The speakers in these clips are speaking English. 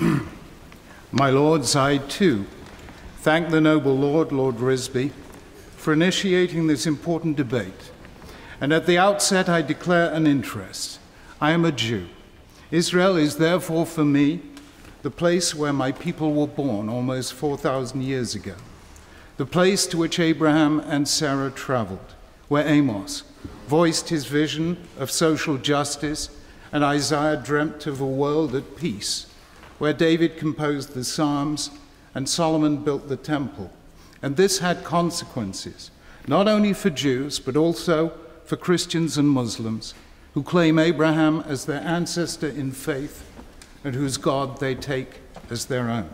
My lords, I too thank the noble Lord, Lord Risby, for initiating this important debate. And at the outset, I declare an interest. I am a Jew. Israel is therefore for me the place where my people were born almost 4,000 years ago, the place to which Abraham and Sarah traveled, where Amos voiced his vision of social justice and Isaiah dreamt of a world at peace, where David composed the Psalms and Solomon built the temple. And this had consequences, not only for Jews, but also for Christians and Muslims who claim Abraham as their ancestor in faith and whose God they take as their own.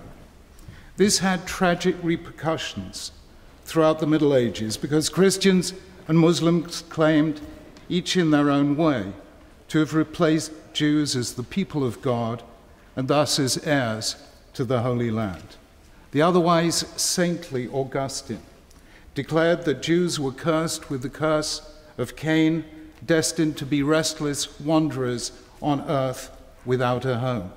This had tragic repercussions throughout the Middle Ages because Christians and Muslims claimed, each in their own way, to have replaced Jews as the people of God and thus as heirs to the Holy Land. The otherwise saintly Augustine declared that Jews were cursed with the curse of Cain, destined to be restless wanderers on earth without a home.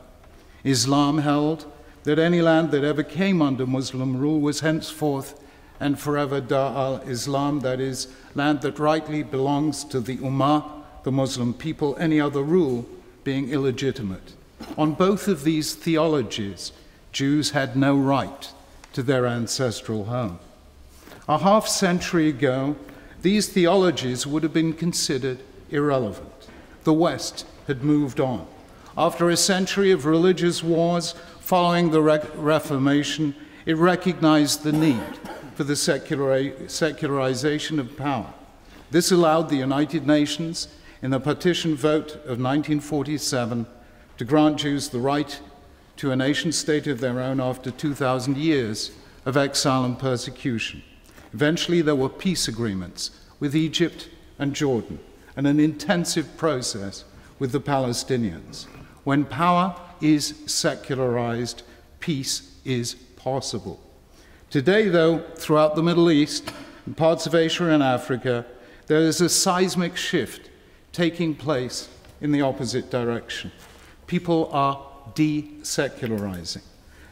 Islam held that any land that ever came under Muslim rule was henceforth and forever Dar al Islam, that is, land that rightly belongs to the Ummah, the Muslim people, any other rule being illegitimate. On both of these theologies, Jews had no right to their ancestral home. A half century ago, these theologies would have been considered irrelevant. The West had moved on. After a century of religious wars following the Re- Reformation, it recognized the need for the secularization of power. This allowed the United Nations, in the partition vote of 1947, to grant Jews the right to a nation state of their own after 2,000 years of exile and persecution. Eventually, there were peace agreements with Egypt and Jordan and an intensive process with the Palestinians. When power is secularized, peace is possible. Today, though, throughout the Middle East and parts of Asia and Africa, there is a seismic shift taking place in the opposite direction. People are desecularizing.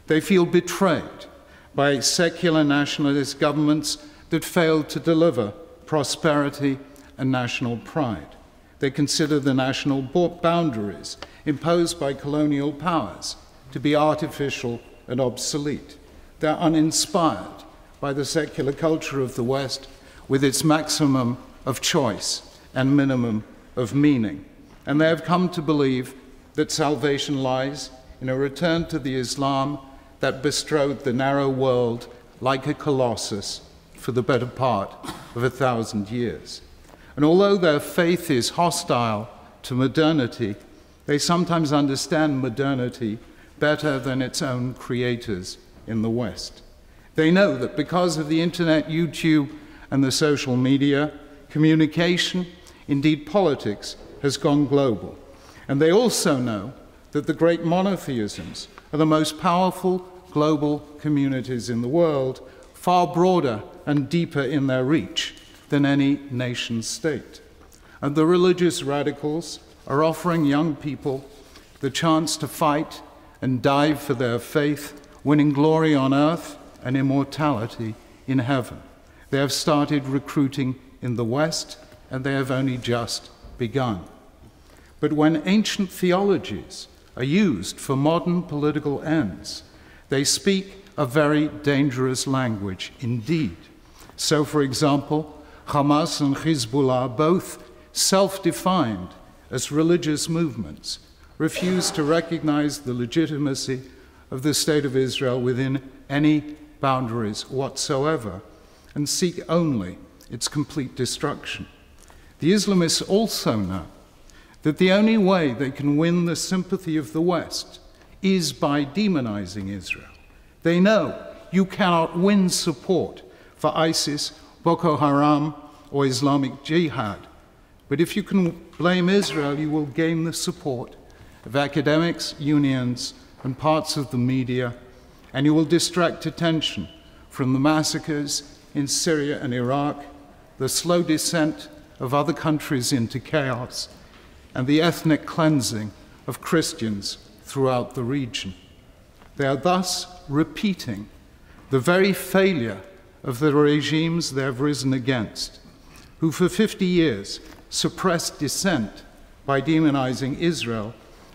They feel betrayed by secular nationalist governments that failed to deliver prosperity and national pride. They consider the national boundaries imposed by colonial powers to be artificial and obsolete. They're uninspired by the secular culture of the West with its maximum of choice and minimum of meaning. And they have come to believe that salvation lies in a return to the Islam that bestrode the narrow world like a colossus for the better part of a thousand years. And although their faith is hostile to modernity, they sometimes understand modernity better than its own creators in the West. They know that because of the internet, YouTube, and the social media, communication, indeed politics, has gone global. And they also know that the great monotheisms are the most powerful global communities in the world, far broader and deeper in their reach than any nation state. And the religious radicals are offering young people the chance to fight and die for their faith, winning glory on earth and immortality in heaven. They have started recruiting in the West, and they have only just begun. But when ancient theologies are used for modern political ends, they speak a very dangerous language indeed. So, for example, Hamas and Hezbollah, both self defined as religious movements, refuse to recognize the legitimacy of the State of Israel within any boundaries whatsoever and seek only its complete destruction. The Islamists also know that the only way they can win the sympathy of the West is by demonizing Israel. They know you cannot win support for ISIS, Boko Haram, or Islamic Jihad. But if you can blame Israel, you will gain the support of academics, unions, and parts of the media, and you will distract attention from the massacres in Syria and Iraq, the slow descent of other countries into chaos, and the ethnic cleansing of Christians throughout the region. They are thus repeating the very failure of the regimes they have risen against, who for 50 years suppressed dissent by demonizing Israel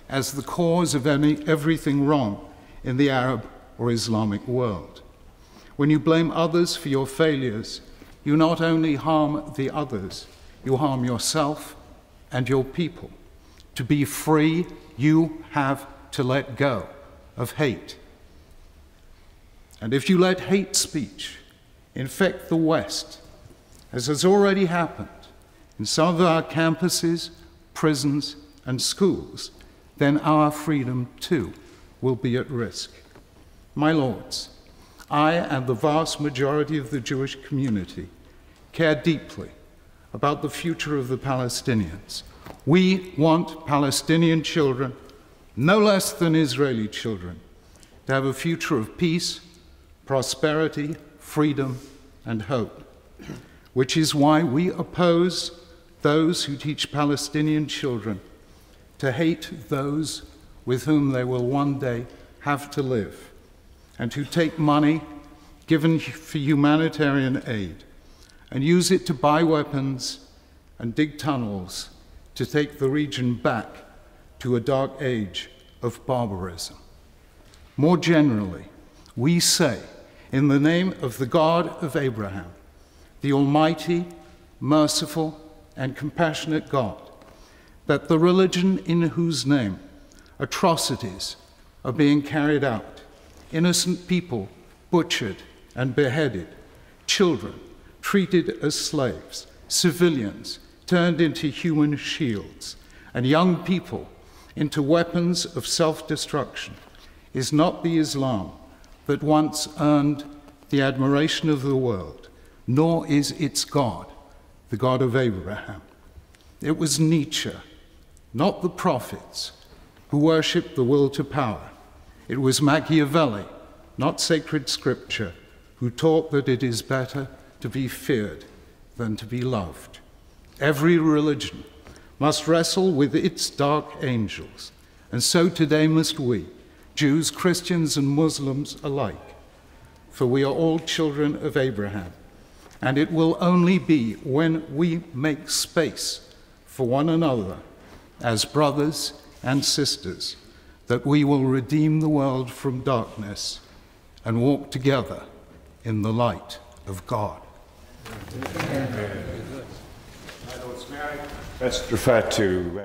as the cause of any, everything wrong in the Arab or Islamic world. When you blame others for your failures, you not only harm the others, you harm yourself and your people. To be free, you have to let go of hate. And if you let hate speech infect the West, as has already happened in some of our campuses, prisons, and schools, then our freedom too will be at risk. My lords, I and the vast majority of the Jewish community care deeply about the future of the Palestinians. We want Palestinian children, no less than Israeli children, to have a future of peace, prosperity, freedom, and hope, which is why we oppose those who teach Palestinian children to hate those with whom they will one day have to live, and who take money given for humanitarian aid and use it to buy weapons and dig tunnels to take the region back to a dark age of barbarism. More generally, we say, in the name of the God of Abraham, the Almighty, merciful, and compassionate God, that the religion in whose name atrocities are being carried out, innocent people butchered and beheaded, children treated as slaves, civilians turned into human shields, and young people into weapons of self destruction is not the Islam that once earned the admiration of the world, nor is its God the God of Abraham. It was Nietzsche, not the prophets, who worshipped the will to power. It was Machiavelli, not sacred scripture, who taught that it is better to be feared than to be loved. Every religion must wrestle with its dark angels, and so today must we, Jews, Christians, and Muslims alike, for we are all children of Abraham. And it will only be when we make space for one another as brothers and sisters that we will redeem the world from darkness and walk together in the light of God. Let's refer to.